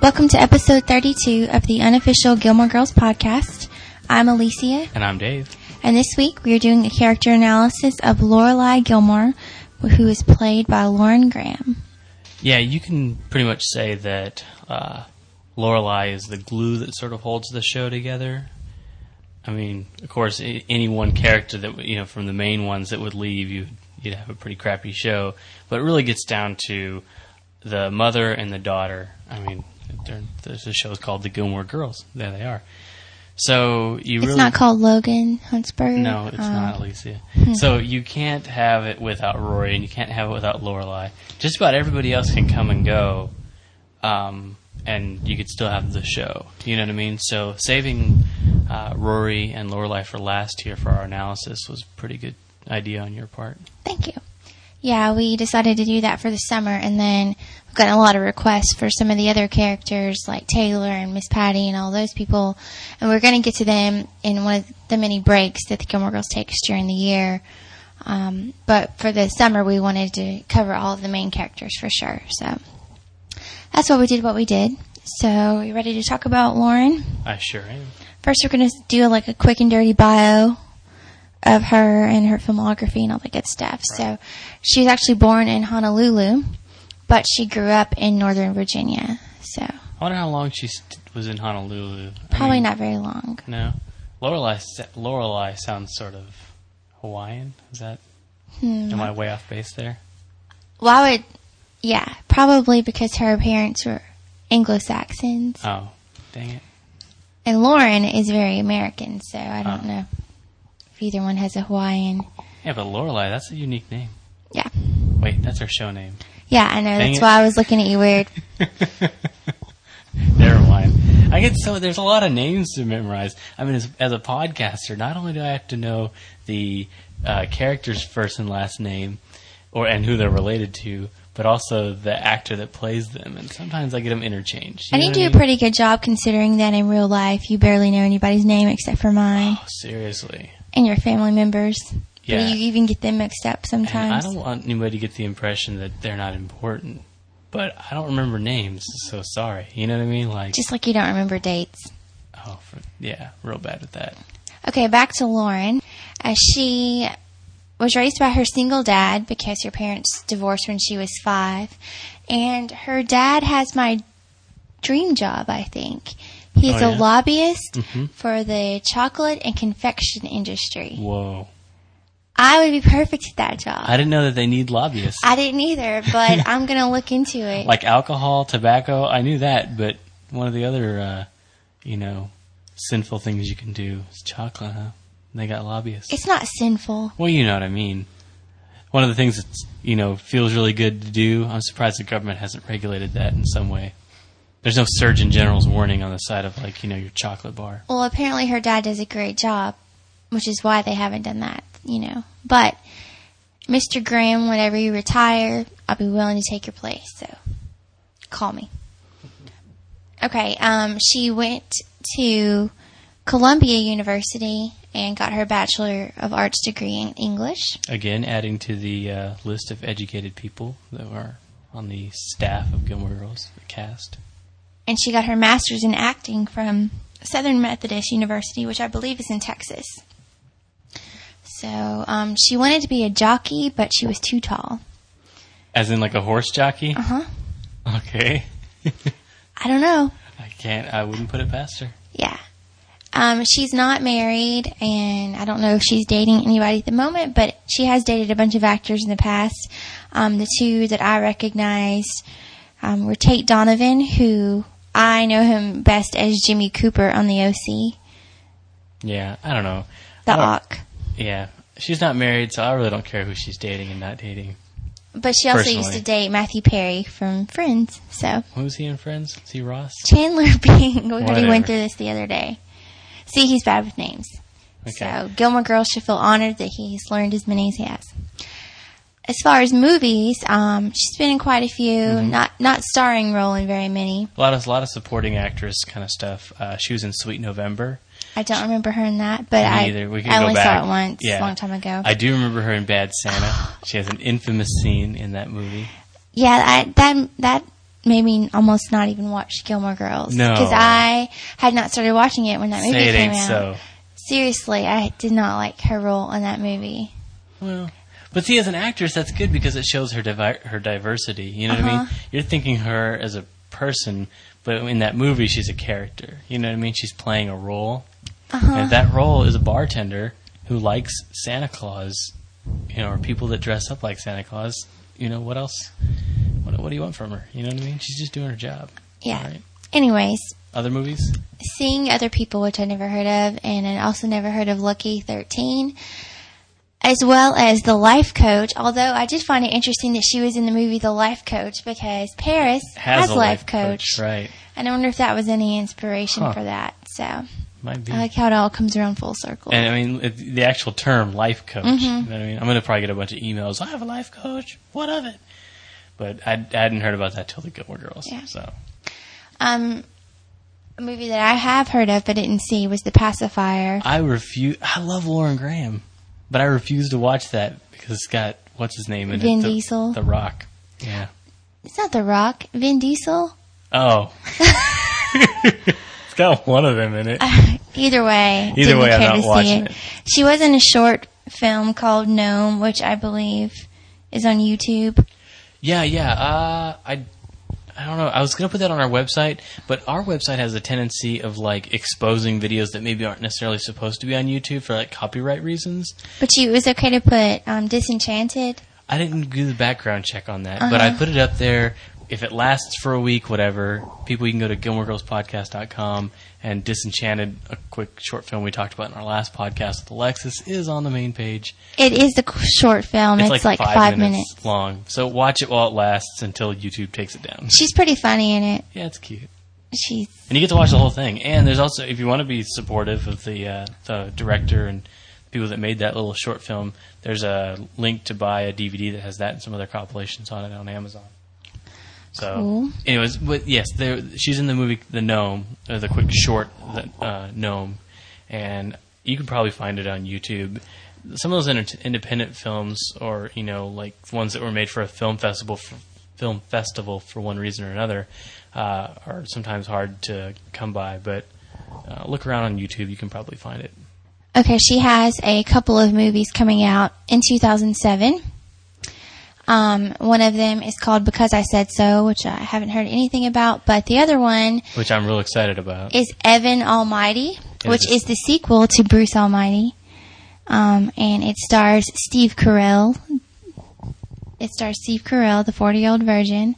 Welcome to episode 32 of the unofficial Gilmore Girls podcast. I'm Alicia, And I'm Dave. and this week we are doing a character analysis of Lorelai Gilmore, who is played by Lauren Graham. Yeah, you can pretty much say that uh, Lorelai is the glue that sort of holds the show together. I mean, of course, any one character that you know from the main ones that would leave, you you'd have a pretty crappy show. But it really gets down to the mother and the daughter. I mean, they're- there's the show's called The Gilmore Girls. There they are. So you It's really not called Logan Huntzberger. No, it's Um, not, Alicia. So you can't have it without Rory, and you can't have it without Lorelai. Just about everybody else can come and go, um, and you could still have the show. You know what I mean? So saving uh, Rory and Lorelai for last here for our analysis was a pretty good idea on your part. Thank you. Yeah, we decided to do that for the summer, and then we've gotten a lot of requests for some of the other characters like Taylor and Miss Patty and all those people, and we're going to get to them in one of the many breaks that the Gilmore Girls takes during the year. Um, but for the summer, we wanted to cover all of the main characters for sure. So that's what we did. What we did. So, are you ready to talk about Lauren? I sure am. First, we're going to do like a quick and dirty bio of her and her filmography and all that good stuff. So, she was actually born in Honolulu, but she grew up in Northern Virginia. So, I wonder how long she st- was in Honolulu. I probably mean, not very long. No, Lorelai. Lorelai sounds sort of Hawaiian. Is that? Hmm. Am I way off base there? Well, I would, yeah, probably because her parents were Anglo Saxons, Oh, dang it. and Lauren is very American. So, I don't Oh. know if either one has a Hawaiian. Yeah, but Lorelai, that's a unique name. Yeah, Wait, that's her show name. yeah, I know. Dang That's it. why I was looking at you weird. Never mind. I get so there's a lot of names to memorize. I mean, as, as a podcaster, not only do I have to know the uh, character's first and last name, or and who they're related to, but also the actor that plays them. And sometimes I get them interchanged. You And you do I a mean? pretty good job considering that in real life you barely know anybody's name except for mine Oh, seriously. And your family members. Yeah. You even get them mixed up sometimes. And I don't want anybody to get the impression that they're not important. But I don't remember names, so sorry. You know what I mean? Like, Just like you don't remember dates. oh, for, yeah, real bad with that. Okay, back to Lauren. Uh, she was raised by her single dad because her parents divorced when she was five. And her dad has my dream job, I think. He is Oh, a yeah? lobbyist Mhm. for the chocolate and confection industry. Whoa. I would be perfect at that job. I didn't know that they need lobbyists. I didn't either, but I'm going to look into it. like alcohol, tobacco. I knew that, but one of the other, uh, you know, sinful things you can do is chocolate. Huh? They got lobbyists. it's not sinful. well, you know what I mean. One of the things that you know feels really good to do. I'm surprised the government hasn't regulated that in some way. There's no Surgeon General's warning on the side of like you know your chocolate bar. Well, apparently her dad does a great job, which is why they haven't done that, you know. But Mr. Graham, whenever you retire, I'll be willing to take your place. So call me. Okay. Um, she went to Columbia University and got her Bachelor of Arts degree in English. Again, adding to the uh, list of educated people that are on the staff of Gilmore Girls, the cast. And she got her master's in acting from Southern Methodist University, which I believe is in Texas. So um, she wanted to be a jockey, but she was too tall. As in like a horse jockey. Uh huh. Okay. I don't know. I can't. I wouldn't put it past her. Yeah. Um, she's not married, and I don't know if she's dating anybody at the moment, but she has dated a bunch of actors in the past. Um, the two that I recognize um, were Tate Donovan, who I know him best as Jimmy Cooper on the OC, Yeah, I don't know. the don't- Ock. Yeah, she's not married, so I really don't care who she's dating and not dating. But she also used to date Matthew Perry from Friends. So Who's he in Friends? Is he Ross? Chandler Bing, we already went through this the other day. See, he's bad with names. Okay. So Gilmore Girls should feel honored that he's learned as many as he has. As far as movies, um, she's been in quite a few, Mm-hmm. not not starring role in very many. A lot of a lot of supporting actress kind of stuff. Uh, she was in Sweet November. I don't remember her in that, but I, neither. We could I only back. saw it once, Yeah. a long time ago. I do remember her in Bad Santa. she has an infamous scene in that movie. yeah, I, that that maybe almost not even watched Gilmore Girls. No. Because I had not started watching it when that movie Say it came ain't out. so. Seriously, I did not like her role in that movie. Well, but see, as an actress, that's good because it shows her divi- her diversity. You know what I mean? Uh-huh. You're thinking her as a person, but in that movie, she's a character. You know what I mean? She's playing a role, Uh-huh. and that role is a bartender who likes Santa Claus. You know, or people that dress up like Santa Claus. You know what else? What, what do you want from her? You know what I mean? She's just doing her job. Yeah. All right. Anyways, Other movies? seeing other people, which I never heard of, and I also never heard of Lucky 13, as well as The Life Coach. Although I did find it interesting that she was in the movie The Life Coach because Paris has, a Life Coach. right? And I wonder if that was any inspiration Huh. for that. So Might be. I like how it all comes around full circle. And I mean, it, the actual term life coach. Mm-hmm. You know what I mean, I'm going to probably get a bunch of emails. I have a life coach. What of it? But I, I hadn't heard about that till the Gilmore Girls. Yeah. So um, a movie that I have heard of but didn't see was The Pacifier. I refuse. I love Lauren Graham, but I refuse to watch that because it's got what's his name in Vin it? The, Diesel. The Rock. Yeah. It's not The Rock. Vin Diesel. Oh. it's got one of them in it. Either way, Either way, I'm not watching it. it. She was in a short film called Gnome, which I believe is on YouTube. Yeah, yeah. Uh, I, I don't know. I was gonna put that on our website, but our website has a tendency of like exposing videos that maybe aren't necessarily supposed to be on YouTube for like copyright reasons. But you, it was okay to put um, Disenchanted. I didn't do the background check on that, but I Uh-huh. put it up there. If it lasts for a week, whatever, people you can go to GilmoreGirlsPodcast.com and Disenchanted, a quick short film we talked about in our last podcast with Alexis, is on the main page. It is the short film. It's, like, five, minutes. long. So watch it while it lasts until YouTube takes it down. She's pretty funny in it. Yeah, it's cute. She's And you get to watch the whole thing. And there's also, if you want to be supportive of the uh, the director and people that made that little short film, there's a link to buy a DVD that has that and some other compilations on it on Amazon. So, Cool. anyways, but yes, there she's in the movie The Gnome, or the quick short the, uh, Gnome, and you can probably find it on YouTube. Some of those inter- independent films, or you know, like ones that were made for a film festival, for, film festival for one reason or another, uh, are sometimes hard to come by. But uh, look around on YouTube; you can probably find it. okay. She has a couple of movies coming out in 2007. Um, one of them is called Because I Said So, which I haven't heard anything about. But the other one Which I'm real excited about. is Evan Almighty, which is the sequel to Bruce Almighty. Um, and it stars Steve Carell. It stars Steve Carell, the 40 year old virgin,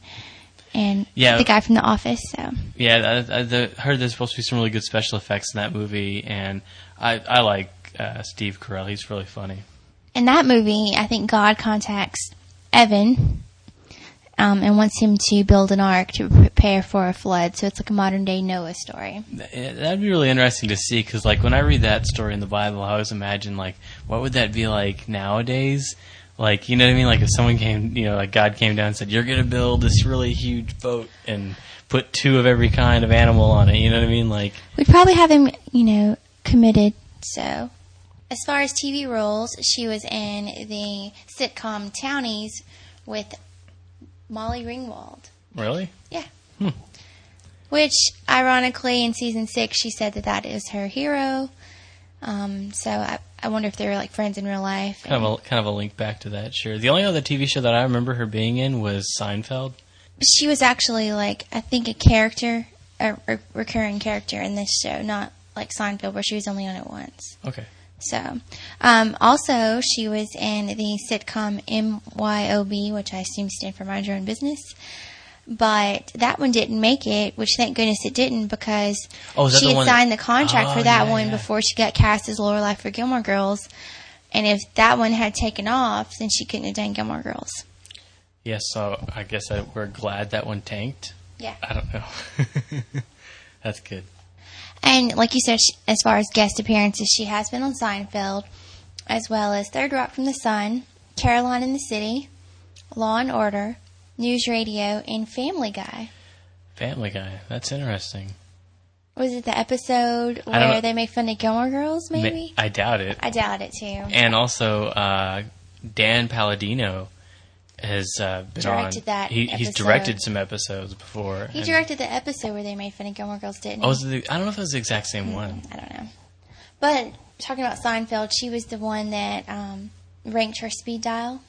and Yeah. the guy from The Office. So, Yeah, I, I the, heard there's supposed to be some really good special effects in that movie, and I, I like uh, Steve Carell. He's really funny. in that movie, I think God contacts Evan um, and wants him to build an ark to prepare for a flood. So it's like a modern day Noah story. That'd be really interesting to see because, like, when I read that story in the Bible, I always imagine like, what would that be like nowadays? Like, you know what I mean? Like, if someone came, you know, like God came down and said, "You're gonna build this really huge boat and put two of every kind of animal on it," you know what I mean? Like, We'd probably have him, you know, committed. So, as far as TV roles, she was in the sitcom Townies with Molly Ringwald. really? Yeah. Hmm. Which, ironically, in season six, she said that that is her hero. Um, so I, I wonder if they were like friends in real life. Kind of a kind of a link back to that. Sure. The only other TV show that I remember her being in was Seinfeld. she was actually like I think a character, a, a recurring character in this show, not like Seinfeld, where she was only on it once. Okay. So, um, also she was in the sitcom MYOB, which I assume stands for Mind Your Own Business. But that one didn't make it, which thank goodness it didn't because Oh, she the had one that- signed the contract Oh, for that yeah, one yeah. before she got cast as Lorelai for Gilmore Girls. And if that one had taken off, then she couldn't have done Gilmore Girls. Yes. so I guess I, we're glad that one tanked. Yeah. I don't know. That's good. And like you said, she, as far as guest appearances, she has been on Seinfeld, as well as Third Rock from the Sun, Caroline in the City, Law and Order, News Radio, and Family Guy. Family Guy. That's interesting. Was it the episode where they make fun of Gilmore Girls? Maybe I doubt it. I doubt it too. And also, uh, Dan Palladino has uh, been Directed on. that he, he's directed some episodes before. He directed the episode where they made fun of Gilmore Girls, didn't he? Oh, was the, I don't know if it was the exact same one. I don't know. But talking about Seinfeld, she was the one that um, ranked her speed dial.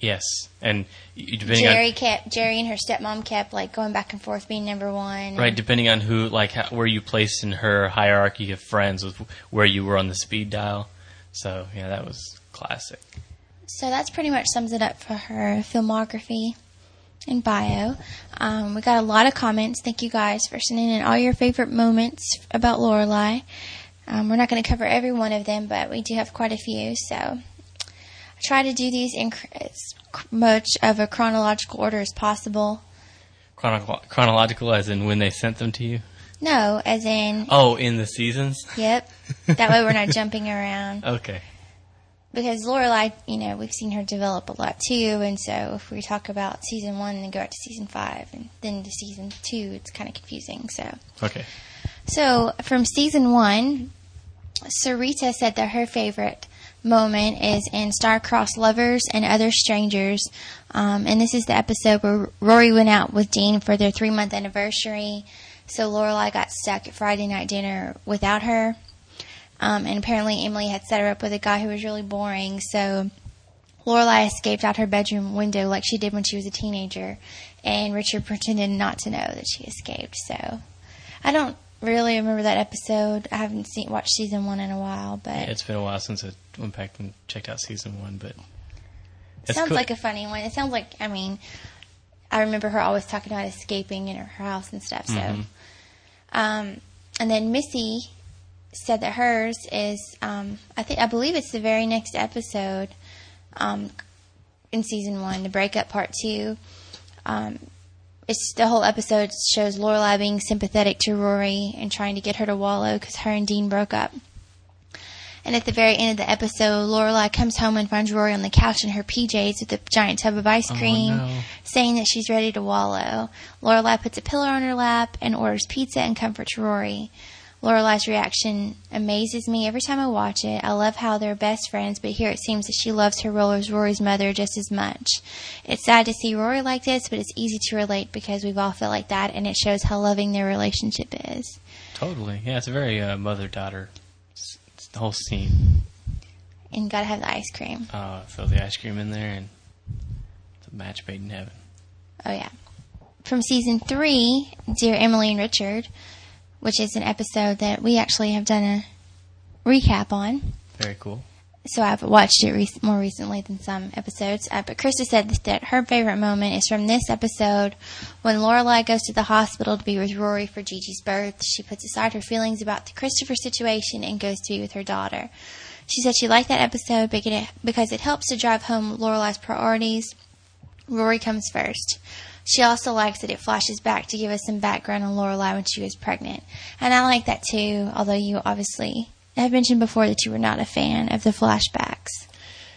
Yes, and Jerry on kept Jerry and her stepmom kept like going back and forth being number one. right, depending on who like how, where you placed in her hierarchy of friends was where you were on the speed dial. So yeah, that was classic. So that's pretty much sums it up for her filmography and bio. Um, we got a lot of comments. Thank you guys for sending in all your favorite moments about Lorelai. Um, we're not going to cover every one of them, but we do have quite a few. So I try to do these in cr- as much of a chronological order as possible. Chrono- chronological, as in when they sent them to you. No, as in, Oh, in the seasons. yep. That way we're not jumping around. Okay. Because Lorelai, you know, we've seen her develop a lot too, and so if we talk about season one and then go out to season five and then to season two, it's kind of confusing. So, Okay. so from season one, Sarita said that her favorite moment is in Star-Crossed Lovers and Other Strangers, um, and this is the episode where Rory went out with Dean for their three-month anniversary. So Lorelai got stuck at Friday night dinner without her. Um, and apparently Emily had set her up with a guy who was really boring. So Lorelai escaped out her bedroom window like she did when she was a teenager, and Richard pretended not to know that she escaped. So I don't really remember that episode. I haven't seen watched season one in a while, but Yeah, it's been a while since I went back and checked out season one, but it sounds cool. like a funny one. It sounds like I mean, I remember her always talking about escaping in her house and stuff. So, Mhm. um, and then Missy said that hers is um, I think I believe it's the very next episode um, in season one, the breakup part two. Um, it's the whole episode shows Lorelai being sympathetic to Rory and trying to get her to wallow because her and Dean broke up. And at the very end of the episode, Lorelai comes home and finds Rory on the couch in her PJs with a giant tub of ice Oh, cream, no. saying that she's ready to wallow. Lorelai puts a pillow on her lap and orders pizza and comforts Rory. Lorelai's reaction amazes me every time I watch it. I love how they're best friends, but here it seems that she loves her role as Rory's mother just as much. It's sad to see Rory like this, but it's easy to relate because we've all felt like that, and it shows how loving their relationship is. Totally. Yeah, it's a very uh, mother daughter. The whole scene. And gotta have the ice cream. Uh, throw the ice cream in there, and it's a match made in heaven. Oh yeah. From season three, Dear Emily and Richard, which is an episode that we actually have done a recap on. Very cool. So I've watched it rec- more recently than some episodes. Uh, but Krista said that her favorite moment is from this episode when Lorelai goes to the hospital to be with Rory for Gigi's birth. She puts aside her feelings about the Christopher situation and goes to be with her daughter. She said she liked that episode because it helps to drive home Lorelai's priorities. Rory comes first. She also likes that it flashes back to give us some background on Lorelai when she was pregnant. And I like that too, although you obviously have mentioned before that you were not a fan of the flashbacks.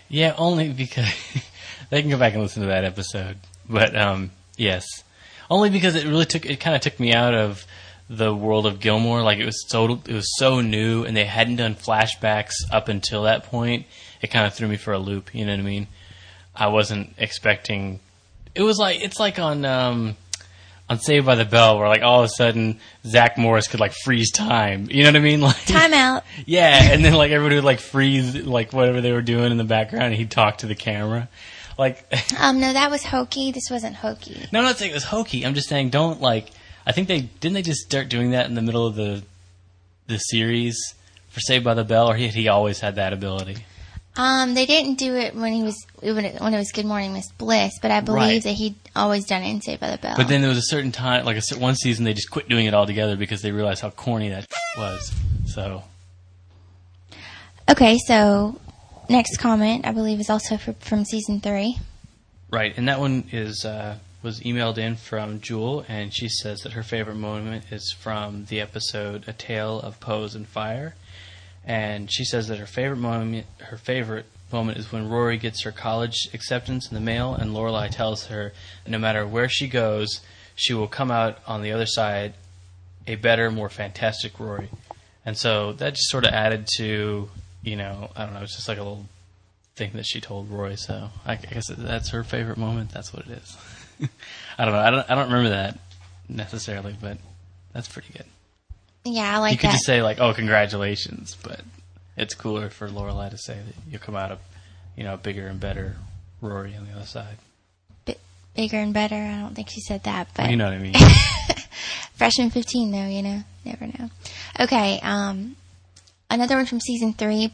Yeah, only because they can go back and listen to that episode. But um, yes, only because it really took it kind of took me out of the world of Gilmore. Like it was so it was so new, and they hadn't done flashbacks up until that point. It kind of threw me for a loop. You know what I mean? I wasn't expecting. It was like it's like on um, on Saved by the Bell, where like all of a sudden Zach Morris could like freeze time. You know what I mean? Like Time out. yeah, and then like everybody would like freeze like whatever they were doing in the background, and he'd talk to the camera. Like, Um, no, that was hokey. This wasn't hokey. no, I'm not saying it was hokey. I'm just saying don't like. I think they didn't they just start doing that in the middle of the the series for Saved by the Bell, or he he always had that ability. Um, they didn't do it when he was when it, when it was Good Morning Miss Bliss, but I believe Right. that he'd always done it in Saved by the Bell. But then there was a certain time, like a one season, they just quit doing it altogether because they realized how corny that was. So okay, so next comment I believe is also for, from season three. Right, and that one is uh, was emailed in from Jewel, and she says that her favorite moment is from the episode "A Tale of Poes and Fire," and she says that her favorite moment, her favorite moment, is when Rory gets her college acceptance in the mail, and Lorelai tells her no matter where she goes, she will come out on the other side a better, more fantastic Rory, and so that just sort of added to, you know, I don't know, it's just like a little thing that she told Roy. So I guess that's her favorite moment. That's what it is. I don't know. I don't. I don't remember that necessarily, but that's pretty good. Yeah, I like you could that. just say like, "Oh, congratulations," but it's cooler for Lorelai to say that you'll come out of, you know, bigger and better Rory on the other side. Bi- bigger and better. I don't think she said that, but You know what I mean? freshman 15 though, you know, never know. Okay, um, another one from season three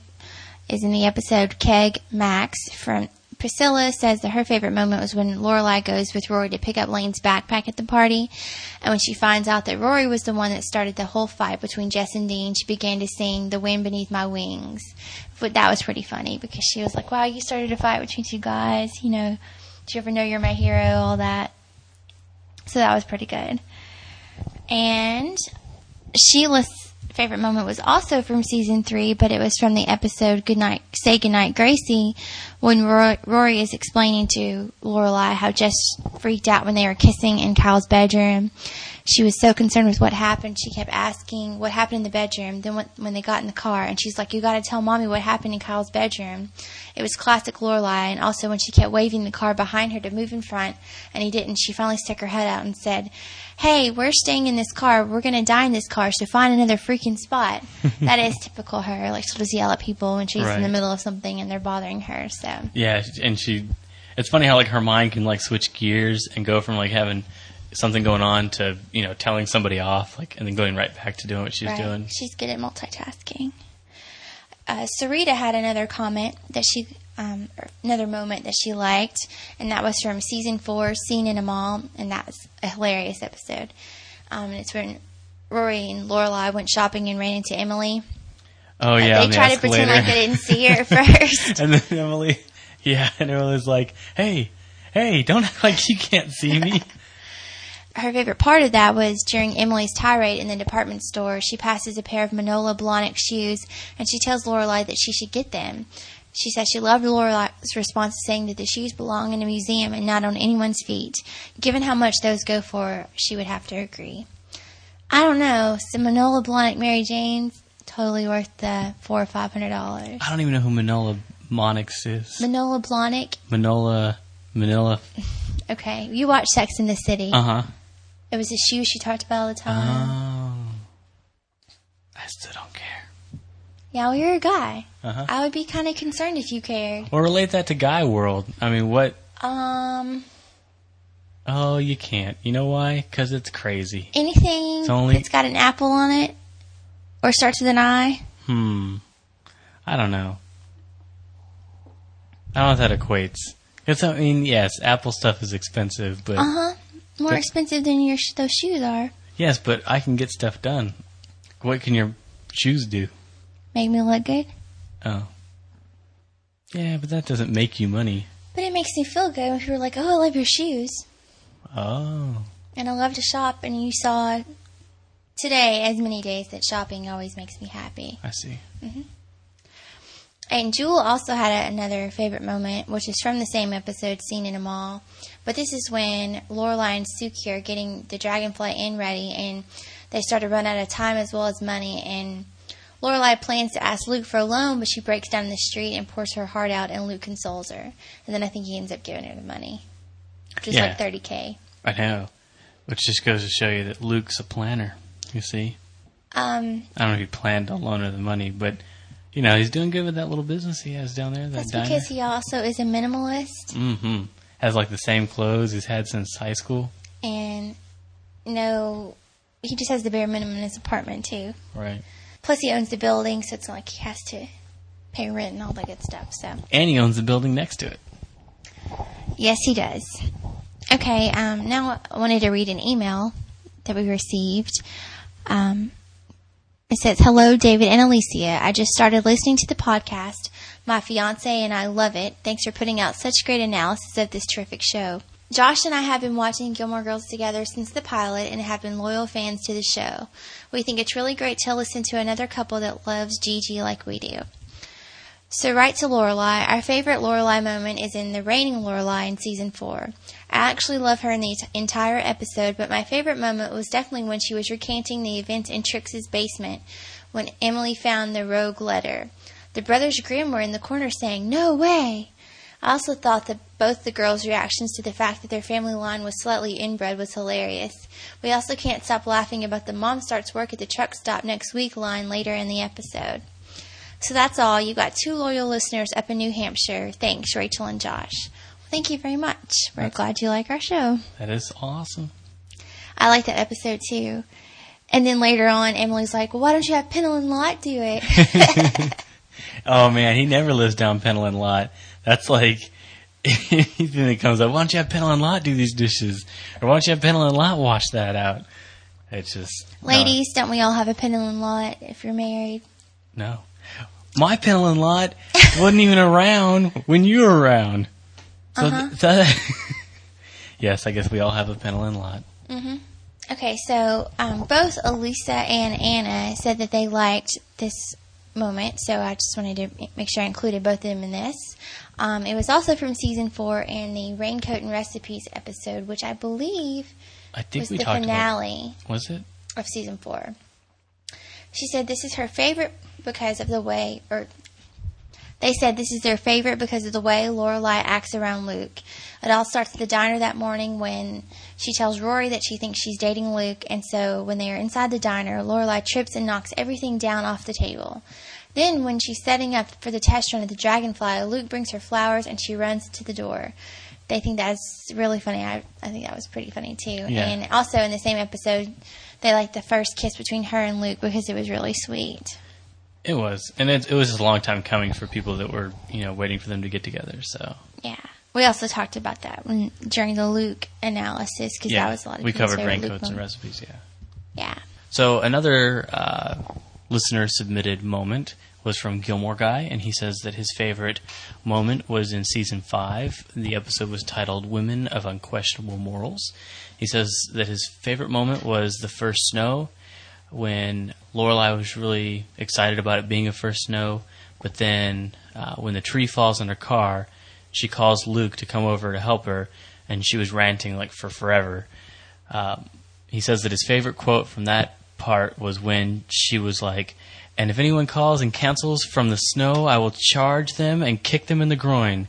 is in the episode Keg Max from Priscilla says that her favorite moment was when Lorelai goes with Rory to pick up Lane's backpack at the party, and when she finds out that Rory was the one that started the whole fight between Jess and Dean, she began to sing "The Wind Beneath My Wings." But that was pretty funny because she was like, "Wow, you started a fight between two guys. You know, did you ever know you're my hero? All that." So that was pretty good. And Sheila's favorite moment was also from season three, but it was from the episode "Goodnight, Say Goodnight, Gracie," when Rory, Rory is explaining to Lorelai how Jess freaked out when they were kissing in Kyle's bedroom. She was so concerned with what happened, she kept asking what happened in the bedroom. Then when, when they got in the car, and she's like, "You got to tell mommy what happened in Kyle's bedroom." It was classic Lorelai, and also when she kept waving the car behind her to move in front, and he didn't, she finally stuck her head out and said, "Hey, we're staying in this car. We're gonna die in this car, so find another freaking spot." that is typical her. Like she'll just yell at people when she's in the middle of something and they're bothering her. So Yeah, and she. It's funny how like her mind can like switch gears and go from like having something going on to you know telling somebody off, like, and then going right back to doing what she's Right. doing. She's good at multitasking. Uh, Sarita had another comment that she, um, or another moment that she liked, and that was from season four, "Scene in a Mall," and that was a hilarious episode. Um, and it's when Rory and Lorelai went shopping and ran into Emily. Oh yeah, they the tried to pretend like they didn't see her first. and then Emily, yeah, and Emily's like, "Hey, hey, don't act like you can't see me." her favorite part of that was during Emily's tirade in the department store. She passes a pair of Manolo Blahnik shoes, and she tells Lorelai that she should get them. She says she loved Lorelai's response, saying that the shoes belong in a museum and not on anyone's feet. Given how much those go for, she would have to agree. I don't know. Some Manolo Blahnik Mary Jane's totally worth the four or five hundred dollars. I don't even know who Manola Monix is. Manolo Blahnik. Manola, Manila. Okay, you watch Sex in the City. Uh huh. It was the shoes she talked about all the time. Oh, I still don't care. Yeah, well, you're a guy. Uh-huh. I would be kind of concerned if you cared. Well, relate that to Guy World. I mean, what? Um, Oh, you can't. You know why? Because it's crazy. anything It's only- that's got an apple on it or starts with an I. Hmm. I don't know. I don't know if that equates. It's. I mean, yes, Apple stuff is expensive, but Uh huh. More But- expensive than your sh- those shoes are. yes, but I can get stuff done. What can your shoes do? Make me look good, Oh. Yeah, but that doesn't make you money. but it makes me feel good when people are like, "Oh, I love your shoes," Oh. and I love to shop. And you saw today, as many days, that shopping always makes me happy. I see. Mm-hmm. And Jewel also had a, another favorite moment, which is from the same episode, Scene in a Mall. But this is when Lorelai and Suki are getting the Dragonfly Inn ready, and they start to run out of time as well as money. And Lorelai plans to ask Luke for a loan, but she breaks down in the street and pours her heart out, and Luke consoles her. And then I think he ends up giving her the money, which is Yeah. like 30k. I know. Which just goes to show you that Luke's a planner. You see? Um, I don't know if he planned to loan her the money, but you know he's doing good with that little business he has down there. That that's diner. because he also is a minimalist. mm-hmm. has like the same clothes he's had since high school. and no, he just has the bare minimum in his apartment too. Right. Plus, he owns the building, so it's not like he has to pay rent and all that good stuff. So, And he owns the building next to it. yes, he does. Okay, um, now I wanted to read an email that we received. Um, it says, Hello, David and Alicia. I just started listening to the podcast. My fiance and I love it. Thanks for putting out such great analysis of this terrific show. Josh and I have been watching Gilmore Girls together since the pilot and have been loyal fans to the show. We think it's really great to listen to another couple that loves Gigi like we do. So right to Lorelai. Our favorite Lorelai moment is in the Reigning Lorelai in season four. I actually love her in the entire episode, but my favorite moment was definitely when she was recanting the event in Trix's basement when Emily found the rogue letter. The brothers Grimm were in the corner saying, No way! I also thought that both the girls' reactions to the fact that their family line was slightly inbred was hilarious. We also can't stop laughing about the mom starts work at the truck stop next week line later in the episode. So that's all. You got two loyal listeners up in New Hampshire. Thanks, Rachel and Josh. Well, thank you very much. We're That's- glad you like our show. That is awesome. I like that episode too. And then later on, Emily's like, well, why don't you have and Lot do it? Oh man, he never lives down and Lot. That's like anything that comes up. Why don't you have and Lot do these dishes, or why don't you have and Lot wash that out? It's just no. Ladies, don't we all have a and Lot if you're married? No, my Pennilyn Lott wasn't even around when you were around. So Uh-huh. th- yes, I guess we all have a Pennilyn Lott. Okay, so um, both Elisa and Anna said that they liked this moment, so I just wanted to make sure I included both of them in this. Um, it was also from season four in the Raincoat and Recipes episode, which I believe I think was we the talked finale about. Was it? of season four. She said this is her favorite because of the way, or they said this is their favorite because of the way Lorelai acts around Luke. It all starts at the diner that morning when she tells Rory that she thinks she's dating Luke, and so when they are inside the diner, Lorelai trips and knocks everything down off the table. Then, when she's setting up for the test run of the Dragonfly, Luke brings her flowers and she runs to the door. They think that's really funny. I, I think that was pretty funny too. Yeah. And also in the same episode, they like the first kiss between her and Luke because it was really sweet. It was, and it, it was just a long time coming for people that were, you know, waiting for them to get together. So Yeah. We also talked about that when during the Luke analysis because yeah, that was a lot of we covered raincoats and recipes. Yeah. Yeah. So another uh, listener submitted moment was from Gilmore Guy, and he says that his favorite moment was in season five. The episode was titled "Women of Unquestionable Morals." He says that his favorite moment was the first snow, when Lorelai was really excited about it being a first snow, but then uh, when the tree falls on her car, she calls Luke to come over to help her, and she was ranting like for forever. Um, he says that his favorite quote from that part was when she was like, "And if anyone calls and cancels from the snow, I will charge them and kick them in the groin,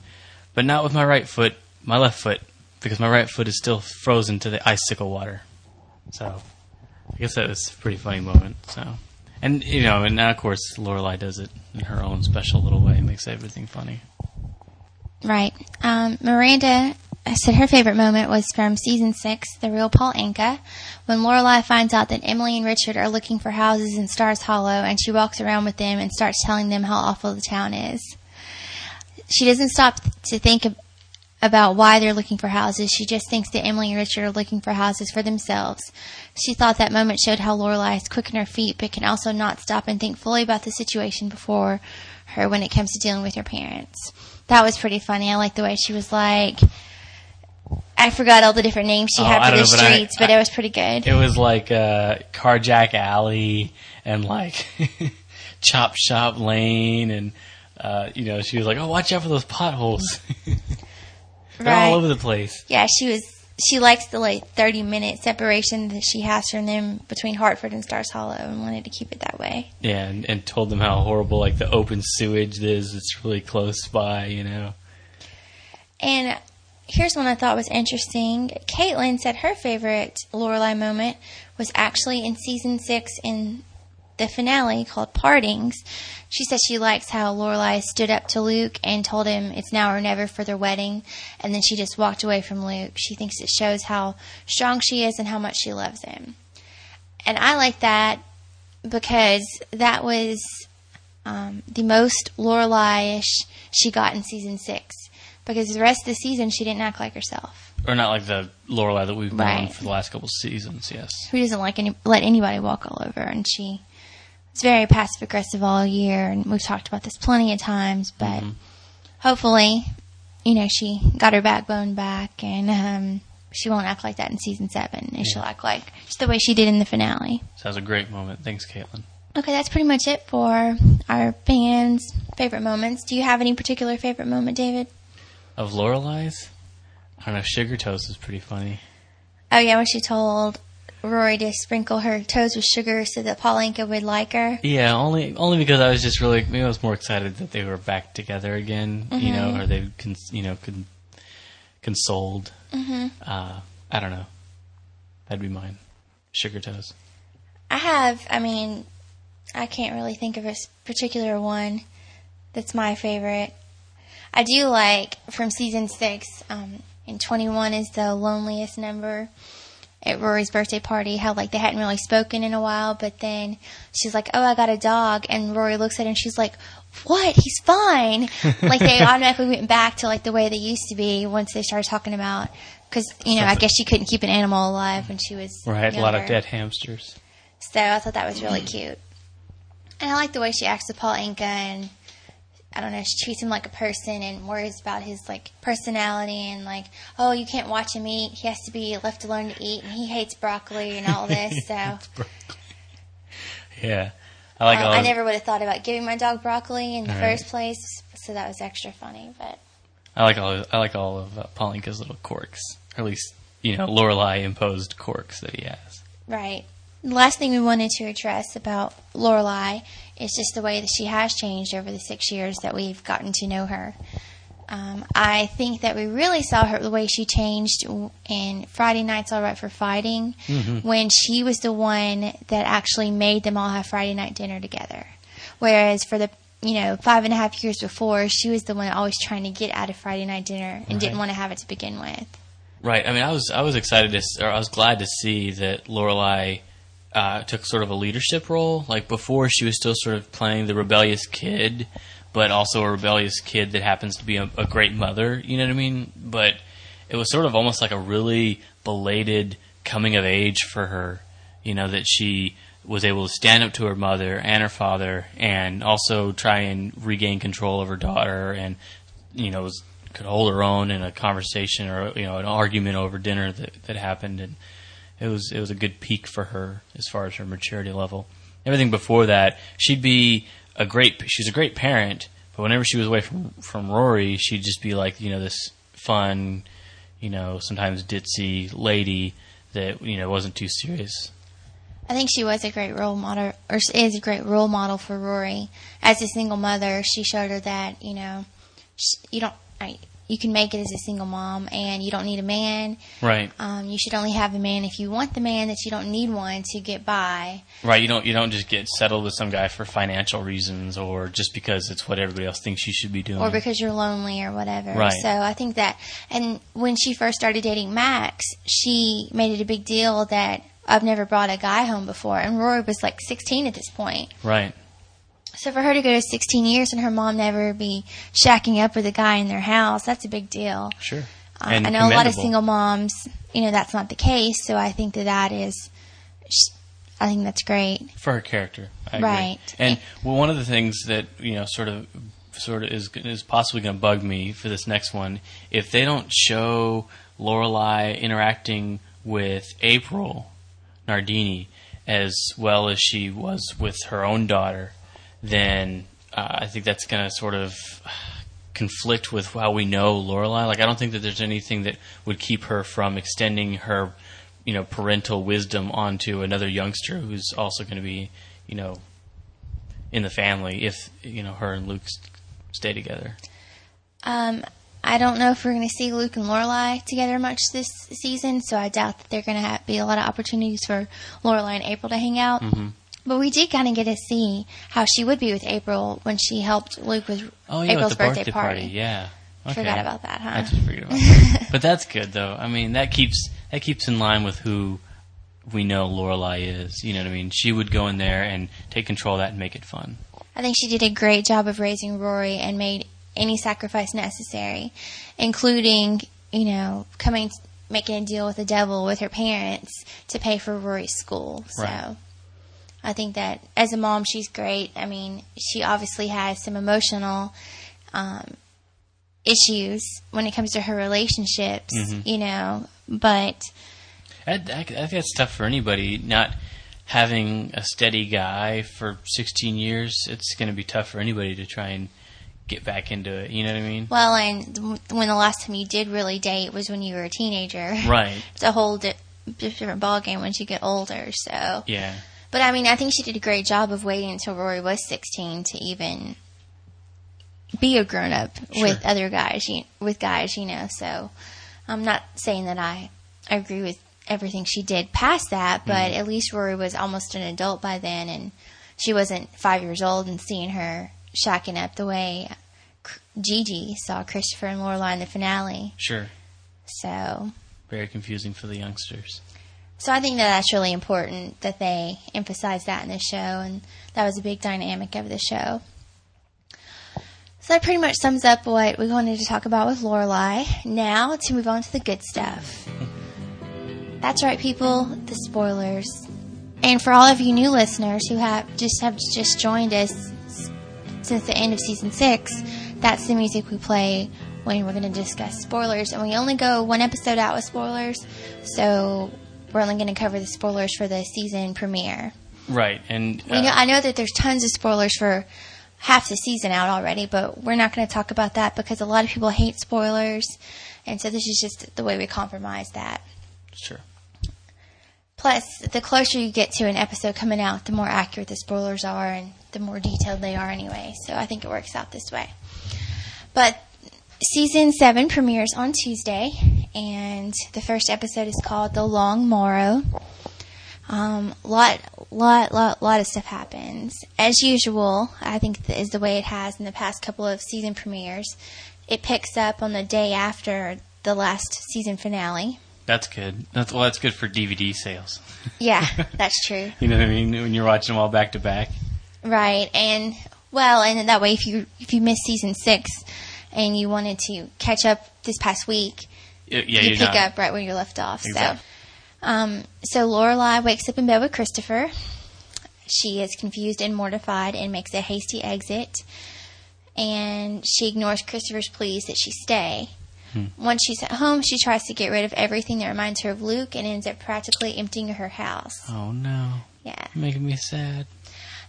but not with my right foot, my left foot, because my right foot is still frozen to the icicle water." So, I guess that was a pretty funny moment. So, and you know, and now of course Lorelai does it in her own special little way, and makes everything funny. Right. Um, Miranda said her favorite moment was from season six, The Real Paul Anka, when Lorelai finds out that Emily and Richard are looking for houses in Stars Hollow and she walks around with them and starts telling them how awful the town is. She doesn't stop to think about why they're looking for houses. She just thinks that Emily and Richard are looking for houses for themselves. She thought that moment showed how Lorelai is quick on her feet, but can also not stop and think fully about the situation before her when it comes to dealing with her parents. That was pretty funny. I like the way she was like. I forgot all the different names she Oh, had for the know, but I- streets, but, I- it was pretty good. It was like uh, Carjack Alley and like Chop Shop Lane, and uh, you know, she was like, "Oh, watch out for those potholes! They're Right. all over the place." Yeah, she was. She likes the like thirty minute separation that she has from them between Hartford and Stars Hollow, and wanted to keep it that way. Yeah, and, and told them how horrible like the open sewage is. It's really close by, you know. And here's one I thought was interesting. Caitlin said her favorite Lorelai moment was actually in season six in the finale called Partings. She says she likes how Lorelai stood up to Luke and told him it's now or never for their wedding, and then she just walked away from Luke. She thinks it shows how strong she is and how much she loves him. And I like that because that was um, the most Lorelai-ish she got in season six. Because the rest of the season, she didn't act like herself. Or not like the Lorelai that we've known Right. for the last couple seasons. Yes. Who doesn't like any let anybody walk all over? And she was very passive aggressive all year, and we've talked about this plenty of times. But Mhm. hopefully, you know, she got her backbone back, and um, she won't act like that in season seven. And she'll act like just the way she did in the finale. So that was a great moment. Thanks, Caitlin. Okay, that's pretty much it for our fans' favorite moments. Do you have any particular favorite moment, David? Of Lorelai's, I don't know. Sugar Toast is pretty funny. Oh yeah, when she told Rory to sprinkle her toes with sugar so that Paul Anka would like her. Yeah, only only because I was just really I was more excited that they were back together again. You know, or they cons- you know could consoled. Mm-hmm. Uh, I don't know. That'd be mine. Sugar toes. I have, I mean, I can't really think of a particular one that's my favorite. I do like from season six, um, and 21 is the loneliest number at Rory's birthday party, how like they hadn't really spoken in a while, but then she's like, Oh, I got a dog. And Rory looks at her and she's like, What? He's fine. like they automatically went back to like the way they used to be once they started talking about, cause, you know, I guess she couldn't keep an animal alive when she was Right, a lot of dead hamsters. So I thought that was really cute. And I like the way she acts with Paul Anka and I don't know, she treats him like a person and worries about his like personality and like, oh, you can't watch him eat. He has to be left alone to eat and he hates broccoli and all this. So Yeah, I like all. I never would have thought about giving my dog broccoli in the Right. first place. So that was extra funny. But I like all. Of, I like all of uh, Paul Anka's little quirks, or at least you know Lorelai imposed quirks that he has. Right. The last thing we wanted to address about Lorelai is just the way that she has changed over the six years that we've gotten to know her. Um, I think that we really saw her the way she changed in Friday Nights All Right for Fighting when she was the one that actually made them all have Friday night dinner together. Whereas for the you know five and a half years before, she was the one always trying to get out of Friday night dinner and didn't want to have it to begin with. Right. I mean, I was I was excited to, or I was glad to see that Lorelai uh, took sort of a leadership role. Like before, she was still sort of playing the rebellious kid, but also a rebellious kid that happens to be a, a great mother. You know what I mean? But it was sort of almost like a really belated coming of age for her. You know that she was able to stand up to her mother and her father, and also try and regain control of her daughter, and you know was, could hold her own in a conversation or you know an argument over dinner that that happened, and it was it was a good peak for her as far as her maturity level. Everything before that, she'd be a great she's a great parent, but whenever she was away from from Rory, she'd just be like you know this fun, you know sometimes ditzy lady that you know wasn't too serious. I think she was a great role model, or is a great role model for Rory. As a single mother, she showed her that you know, sh you don't, I, you can make it as a single mom, and you don't need a man. Right, Um, you should only have a man if you want the man. That you don't need one to get by. right. You don't you don't just get settled with some guy for financial reasons or just because it's what everybody else thinks you should be doing. or because you're lonely or whatever. Right. So I think that, and when she first started dating Max, she made it a big deal that I've never brought a guy home before, and Rory was like 16 at this point. right. So for her to go to 16 years and her mom never be shacking up with a guy in their house, that's a big deal. Sure. Uh, I know a lot of single moms, you know, that's not the case. So I think that that is, I think that's great. for her character. I agree. Right. And well, one of the things that you know, sort of, sort of is is possibly going to bug me for this next one, if they don't show Lorelai interacting with April Nardini as well as she was with her own daughter, then uh, I think that's going to sort of conflict with how we know Lorelai. Like, I don't think that there's anything that would keep her from extending her, you know, parental wisdom onto another youngster who's also going to be, you know, in the family if you know her and Luke stay together. Um, I don't know if we're going to see Luke and Lorelai together much this season, so I doubt that they're going to be a lot of opportunities for Lorelai and April to hang out. Mm-hmm. But we did kind of get to see how she would be with April when she helped Luke with Oh yeah, April's with birthday, birthday party. party. Yeah, okay. Forgot about that, huh? I just forget about that. but that's good though. I mean, that keeps that keeps in line with who we know Lorelai is. You know what I mean? She would go in there and take control of that and make it fun. I think she did a great job of raising Rory and made any sacrifice necessary, including, you know, coming, making a deal with the devil with her parents to pay for Rory's school. So Right. I think that as a mom, she's great. I mean, she obviously has some emotional um, issues when it comes to her relationships, Mhm. you know, but I, I, I think that's tough for anybody. Not having a steady guy for 16 years, it's going to be tough for anybody to try and get back into it. You know what I mean? well, and when the last time you did really date was when you were a teenager. Right. it's a whole di- different ball game once you get older. So, Yeah. But I mean, I think she did a great job of waiting until Rory was 16 to even be a grown up Sure. with other guys, you, with guys, you know. So, I'm not saying that I agree with everything she did past that, but Mm-hmm. at least Rory was almost an adult by then, and she wasn't five years old and seeing her shacking up the way Gigi saw Christopher and Lorelai in the finale. Sure. So, Very confusing for the youngsters. So I think that that's really important that they emphasize that in the show, and that was a big dynamic of the show. So that pretty much sums up what we wanted to talk about with Lorelai. Now to move on to the good stuff. That's right, people. The spoilers. And for all of you new listeners who have just have just joined us since the end of season six, that's the music we play when we're going to discuss spoilers. And we only go one episode out with spoilers, so we're only going to cover the spoilers for the season premiere. Right. And We know, uh, I know that there's tons of spoilers for half the season out already, but we're not going to talk about that because a lot of people hate spoilers, and so this is just the way we compromise that. sure. Plus, the closer you get to an episode coming out, the more accurate the spoilers are and the more detailed they are anyway. So I think it works out this way. But season seven premieres on Tuesday, and the first episode is called "The Long Morrow." Um, lot, lot, lot, lot of stuff happens as usual. I think th- is the way it has in the past couple of season premieres. It picks up on the day after the last season finale. That's good. That's well. That's good for DVD sales. Yeah, that's true. You know what I mean? When you're watching them all back to back. Right, and well, and that way, if you if you missed season six and you wanted to catch up this past week, Yeah, you pick not. up right where you left off. Exactly. So, um, so Lorelai wakes up in bed with Christopher. She is confused and mortified and makes a hasty exit. And she ignores Christopher's pleas that she stay. Hmm. Once she's at home, she tries to get rid of everything that reminds her of Luke and ends up practically emptying her house. Oh no, Yeah. making me sad.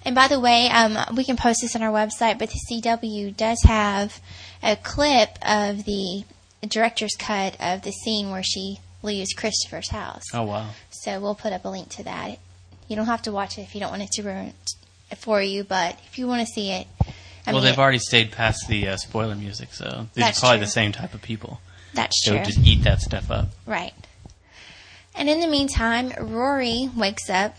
And by the way, um, we can post this on our website, but the CW does have a clip of the director's cut of the scene where she leaves Christopher's house. Oh wow. So we'll put up a link to that. You don't have to watch it if you don't want it to ruin it for you, but if you want to see it, I well, mean, they've already stayed past the uh, spoiler music, so they're probably true. the same type of people. that's They true. would just eat that stuff up. Right. And in the meantime, Rory wakes up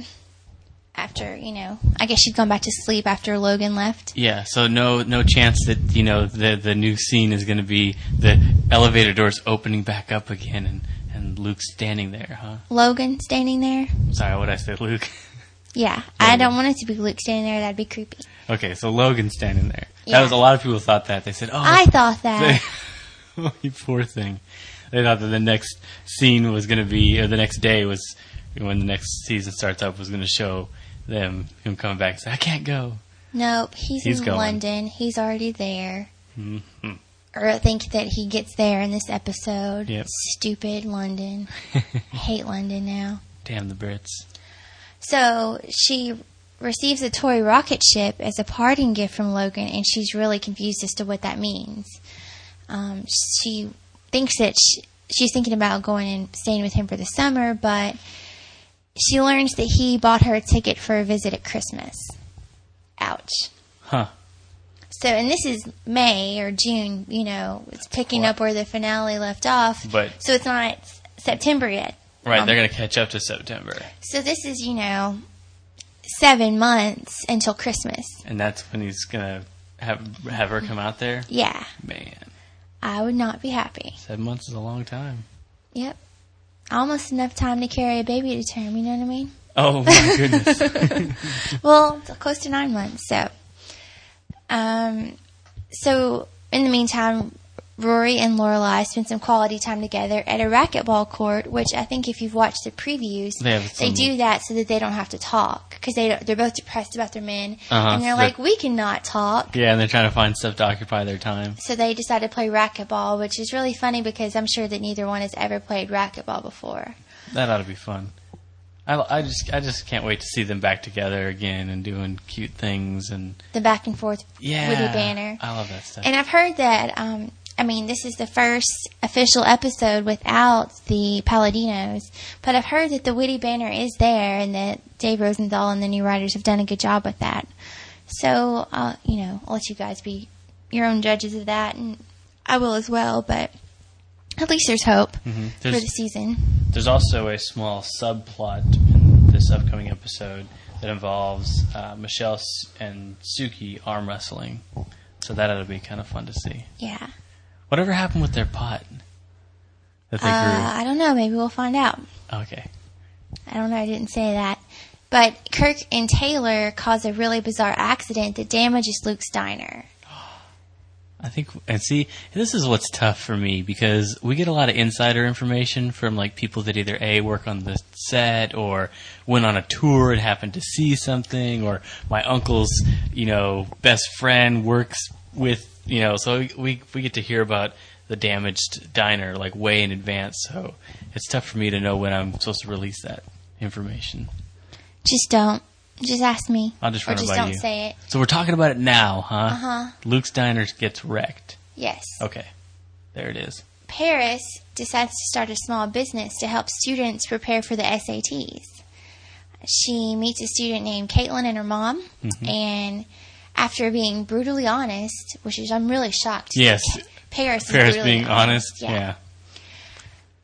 after, you know, I guess she'd gone back to sleep after Logan left. Yeah, so no no chance that you know the the new scene is going to be the elevator doors opening back up again and and Luke standing there, huh? Logan standing there. Sorry, what I say, Luke. Yeah, I don't want it to be Luke standing there. That'd be creepy. okay, so Logan standing there. yeah. That was a lot of people thought that. They said, "Oh, I thought that. oh, you poor thing." They thought that the next scene was going to be, or the next day was when the next season starts up was going to show them him coming back and say, "I can't go." Nope, he's, He's in going. London. He's already there. Mhm. Or I think that he gets there in this episode. Yep. Stupid London. I hate London now. Damn the Brits. So she receives a toy rocket ship as a parting gift from Logan, and she's really confused as to what that means. Um, she thinks that she, she's thinking about going and staying with him for the summer, but she learns that he bought her a ticket for a visit at Christmas. Ouch. Huh. So, and this is May or June, you know, it's picking up where the finale left off. But- so it's not September yet. Right, Um, they're going to catch up to September. So this is, you know, seven months until Christmas. And that's when he's gonna have have her come out there. Yeah, Man, I would not be happy. seven months is a long time. Yep. Almost enough time to carry a baby to term, you know what I mean? Oh my goodness! Well, close to nine months, so. Um, so in the meantime, Rory and Lorelai spend some quality time together at a racquetball court, which I think if you've watched the previews, They some- do that so that they don't have to talk because they don't- they're both depressed about their men, Uh-huh. and they're like, we cannot talk. yeah, and they're trying to find stuff to occupy their time. So they decided to play racquetball, which is really funny because I'm sure that neither one has ever played racquetball before. That ought to be fun. I, I just I just can't wait to see them back together again and doing cute things and The back and forth yeah, Woody Banner. I love that stuff. And I've heard that um, I mean, this is the first official episode without the Palladinos, but I've heard that the witty banner is there and that Dave Rosenthal and the new writers have done a good job with that. So, uh, you know, I'll let you guys be your own judges of that, and I will as well, but at least there's hope for There's- the season. There's also a small subplot in this upcoming episode that involves uh, Michel and Sookie arm wrestling. So that'll be kind of fun to see. Yeah. Whatever happened with their pot that they Uh, I don't know. Maybe we'll find out. Okay. I don't know. I didn't say that. But Kirk and Taylor cause a really bizarre accident that damages Luke's diner. I think, and see, this is what's tough for me because we get a lot of insider information from like people that either a work on the set or went on a tour and happened to see something, or my uncle's, you know, best friend works with, you know, so we we get to hear about the damaged diner like way in advance. So it's tough for me to know when I'm supposed to release that information. Just don't. Just ask me. I'll just or run it just don't you. say it. So we're talking about it now, huh? Uh huh. Luke's diner gets wrecked. Yes. Okay, there it is. Paris decides to start a small business to help students prepare for the SATs. She meets a student named Caitlin and her mom, Mm-hmm. and after being brutally honest, which is I'm really shocked. Yes. Paris, is Paris being honest, yeah.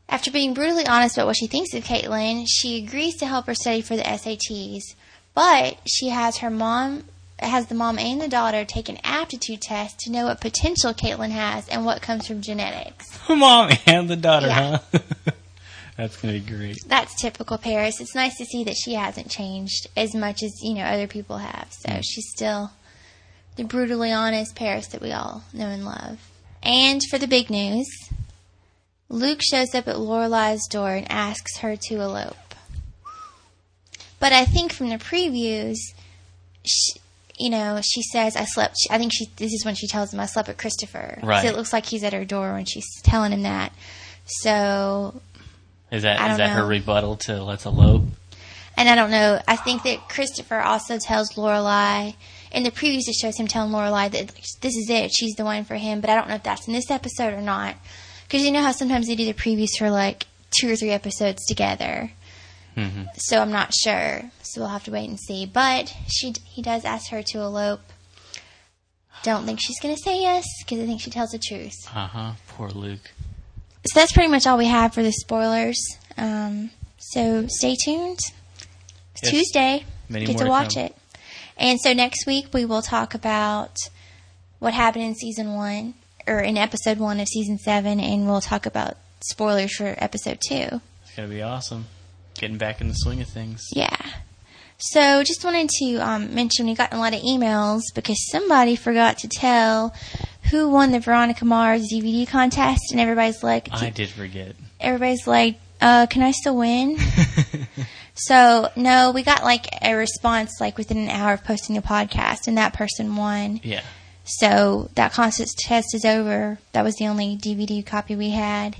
After being brutally honest about what she thinks of Caitlin, she agrees to help her study for the SATs, but she has her mom has the mom and the daughter take an aptitude test to know what potential Caitlin has and what comes from genetics. Mom and the daughter, Yeah. huh? That's gonna be great. That's typical Paris. It's nice to see that she hasn't changed as much as, you know, other people have. So she's still the brutally honest Paris that we all know and love. And for the big news, Luke shows up at Lorelai's door and asks her to elope. But I think from the previews, she, you know, she says, I slept, I think she, this is when she tells him, I slept with Christopher. Right. So it looks like he's at her door when she's telling him that. So Is that I that her rebuttal to Let's Elope? And I don't know. I think that Christopher also tells Lorelai in the previews. It shows him telling Lorelai that this is it. She's the one for him. But I don't know if that's in this episode or not. Because you know how sometimes they do the previews for like two or three episodes together. hmm So I'm not sure. So we'll have to wait and see. But she he does ask her to elope. Don't think she's gonna say yes because I think she tells the truth. Uh huh. Poor Luke. So that's pretty much all we have for the spoilers. Um, so stay tuned. It's Yes. Tuesday. Many Get to watch come. it. And so next week we will talk about what happened in season one or in episode one of season seven, and we'll talk about spoilers for episode two. It's gonna be awesome. Getting back in the swing of things. Yeah. So just wanted to um, mention we got a lot of emails because somebody forgot to tell who won the Veronica Mars DVD contest, and everybody's like, I did forget. everybody's like, uh, can I still win? so no, we got like a response like within an hour of posting the podcast, and that person won. yeah. So that contest test is over. That was the only DVD copy we had.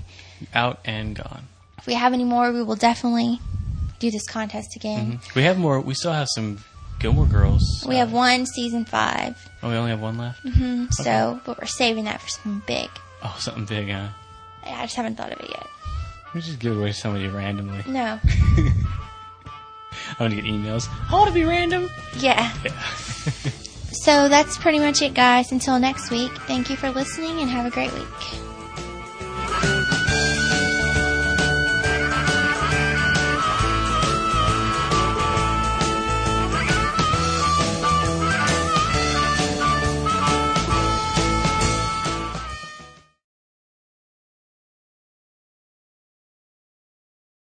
Out and gone. If we have any more, we will definitely do this contest again. We have more. We still have some Gilmore Girls. We uh, have one season five. Oh, we only have one left. hmm So, but we're saving that for something big. Oh, something big, huh? I just haven't thought of it yet. We just give it away to somebody randomly. No. I'm gonna get emails. I want to be random. Yeah. Yeah. So that's pretty much it, guys. Until next week, thank you for listening and have a great week.